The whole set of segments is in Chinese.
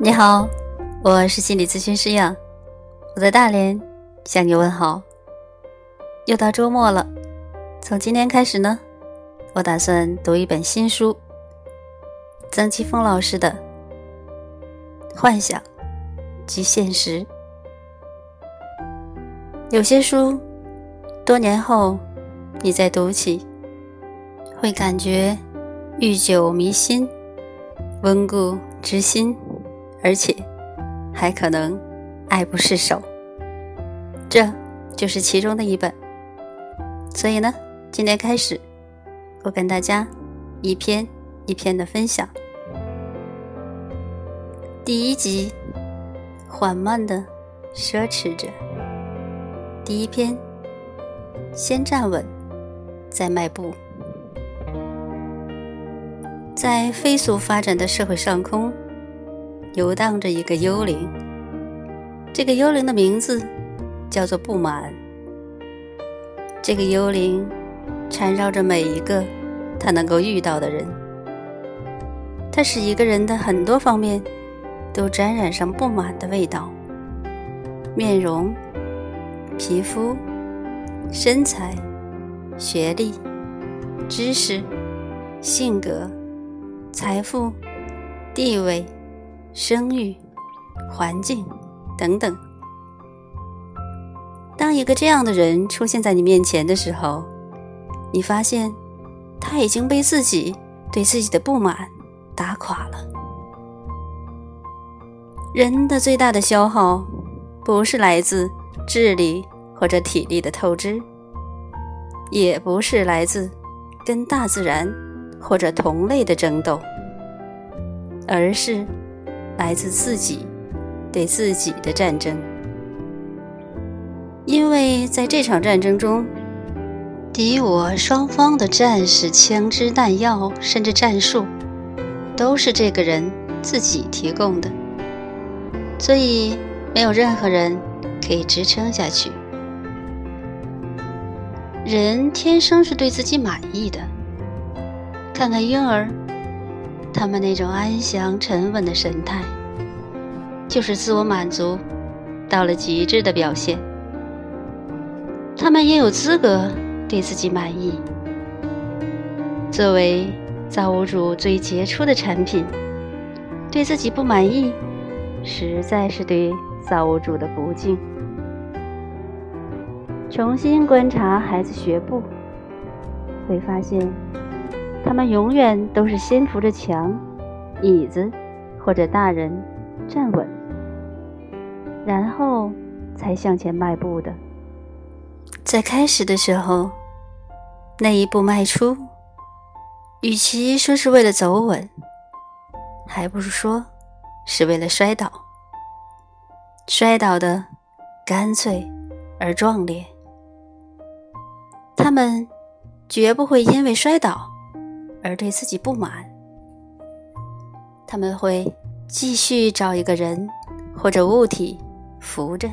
你好，我是心理咨询师杨，我在大连向你问好。又到周末了，从今天开始呢，我打算读一本新书，曾奇峰老师的《幻想及现实》。有些书，多年后你再读起，会感觉愈久弥新，温故知新。而且，还可能爱不释手，这就是其中的一本。所以呢，今天开始，我跟大家一篇一篇的分享。第一集，缓慢的奢侈着。第一篇，先站稳，再迈步。在飞速发展的社会上空。游荡着一个幽灵，这个幽灵的名字叫做不满。这个幽灵缠绕着每一个他能够遇到的人，它使一个人的很多方面都沾染上不满的味道：面容、皮肤、身材、学历、知识、性格、财富、地位。声誉、环境等等。当一个这样的人出现在你面前的时候，你发现他已经被自己对自己的不满打垮了。人的最大的消耗，不是来自智力或者体力的透支，也不是来自跟大自然或者同类的争斗，而是。来自自己对自己的战争，因为在这场战争中，敌我双方的战士、枪支、弹药，甚至战术，都是这个人自己提供的，所以没有任何人可以支撑下去。人天生是对自己满意的，看看婴儿。他们那种安详沉稳的神态，就是自我满足到了极致的表现。他们也有资格对自己满意。作为造物主最杰出的产品，对自己不满意，实在是对造物主的不敬。重新观察孩子学步，会发现。他们永远都是先扶着墙、椅子或者大人站稳，然后才向前迈步的。在开始的时候，那一步迈出，与其说是为了走稳，还不如说是为了摔倒。摔倒的干脆而壮烈。他们绝不会因为摔倒。而对自己不满，他们会继续找一个人或者物体扶着，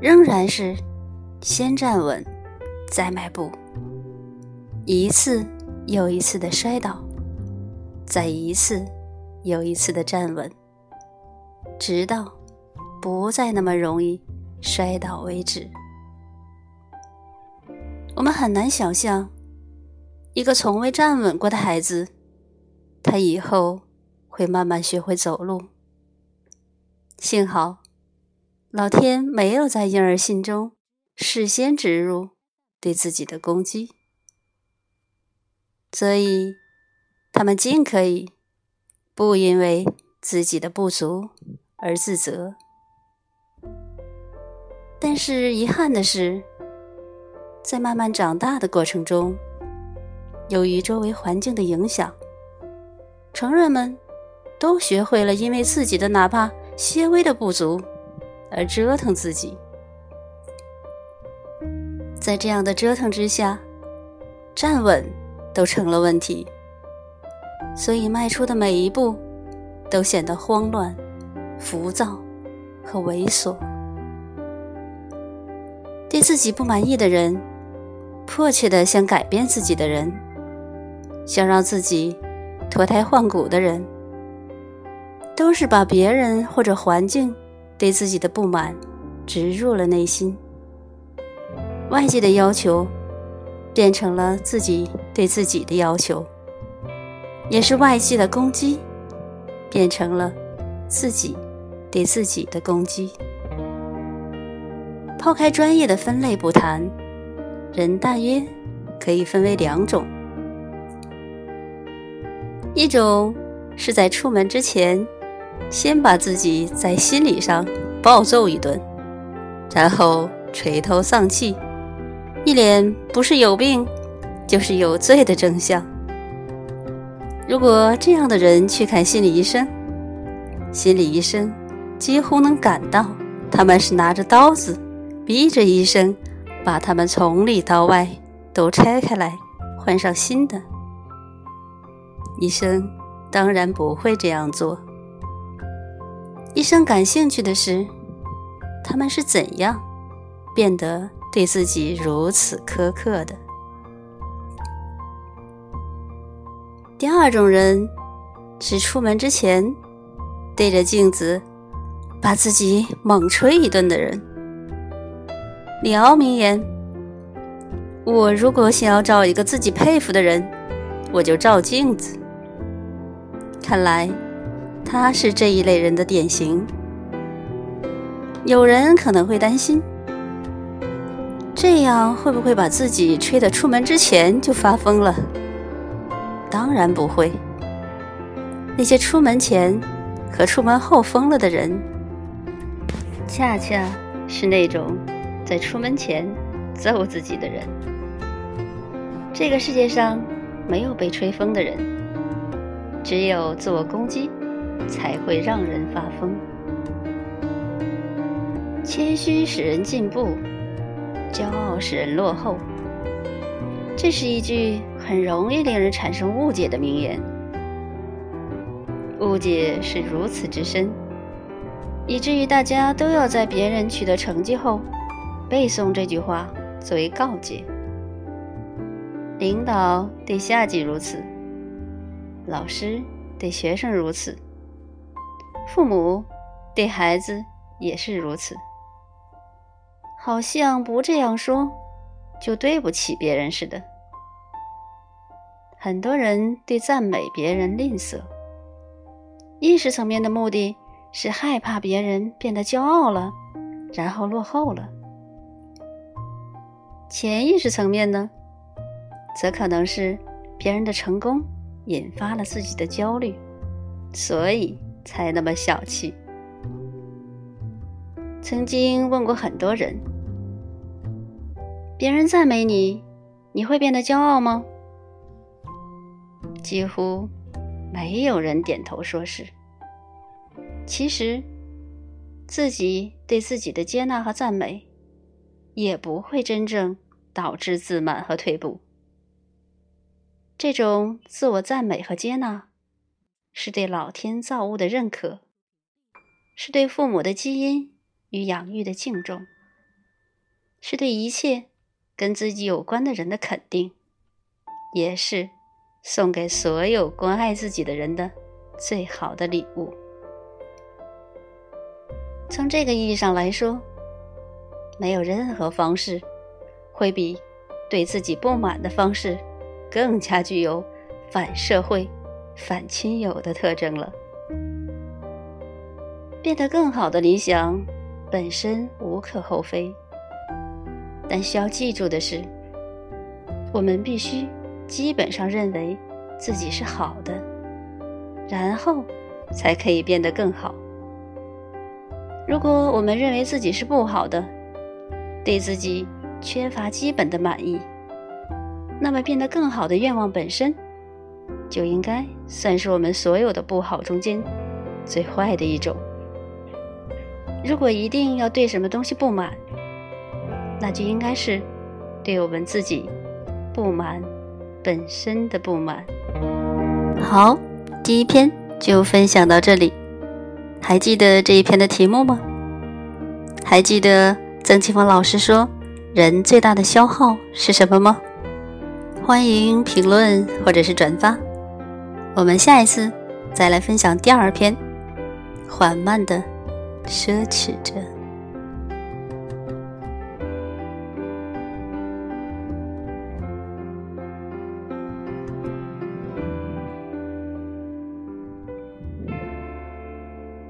仍然是先站稳，再迈步，一次又一次的摔倒，再一次又一次的站稳，直到不再那么容易摔倒为止。我们很难想象。一个从未站稳过的孩子，他以后会慢慢学会走路。幸好，老天没有在婴儿心中事先植入对自己的攻击，所以他们尽可以不因为自己的不足而自责。但是遗憾的是，在慢慢长大的过程中，由于周围环境的影响，成人们都学会了因为自己的哪怕些微的不足而折腾自己。在这样的折腾之下，站稳都成了问题，所以迈出的每一步都显得慌乱、浮躁和猥琐。对自己不满意的人，迫切的想改变自己的人。想让自己脱胎换骨的人，都是把别人或者环境对自己的不满植入了内心，外界的要求变成了自己对自己的要求，也是外界的攻击变成了自己对自己的攻击。抛开专业的分类不谈，人大约可以分为两种。一种是在出门之前，先把自己在心理上暴揍一顿，然后垂头丧气，一脸不是有病就是有罪的真相。如果这样的人去看心理医生，心理医生几乎能感到他们是拿着刀子，逼着医生把他们从里到外都拆开来，换上新的。医生当然不会这样做。医生感兴趣的是，他们是怎样变得对自己如此苛刻的。第二种人是出门之前对着镜子把自己猛吹一顿的人。李敖名言：“我如果想要找一个自己佩服的人，我就照镜子。”看来，他是这一类人的典型。有人可能会担心，这样会不会把自己吹得出门之前就发疯了？当然不会。那些出门前和出门后疯了的人，恰恰是那种在出门前揍自己的人。这个世界上没有被吹疯的人。只有自我攻击，才会让人发疯。谦虚使人进步，骄傲使人落后。这是一句很容易令人产生误解的名言。误解是如此之深，以至于大家都要在别人取得成绩后，背诵这句话作为告诫。领导对下级如此。老师对学生如此，父母对孩子也是如此。好像不这样说，就对不起别人似的。很多人对赞美别人吝啬，意识层面的目的是害怕别人变得骄傲了，然后落后了；潜意识层面呢，则可能是别人的成功。引发了自己的焦虑，所以才那么小气。曾经问过很多人：别人赞美你，你会变得骄傲吗？几乎没有人点头说是。其实，自己对自己的接纳和赞美，也不会真正导致自满和退步。这种自我赞美和接纳，是对老天造物的认可，是对父母的基因与养育的敬重，是对一切跟自己有关的人的肯定，也是送给所有关爱自己的人的最好的礼物。从这个意义上来说，没有任何方式会比对自己不满的方式。更加具有反社会、反亲友的特征了。变得更好的理想本身无可厚非，但需要记住的是，我们必须基本上认为自己是好的，然后才可以变得更好。如果我们认为自己是不好的，对自己缺乏基本的满意。那么，变得更好的愿望本身，就应该算是我们所有的不好中间最坏的一种。如果一定要对什么东西不满，那就应该是对我们自己不满本身的不满。好，第一篇就分享到这里。还记得这一篇的题目吗？还记得曾庆峰老师说，人最大的消耗是什么吗？欢迎评论或者是转发，我们下一次再来分享第二篇。缓慢的奢侈着。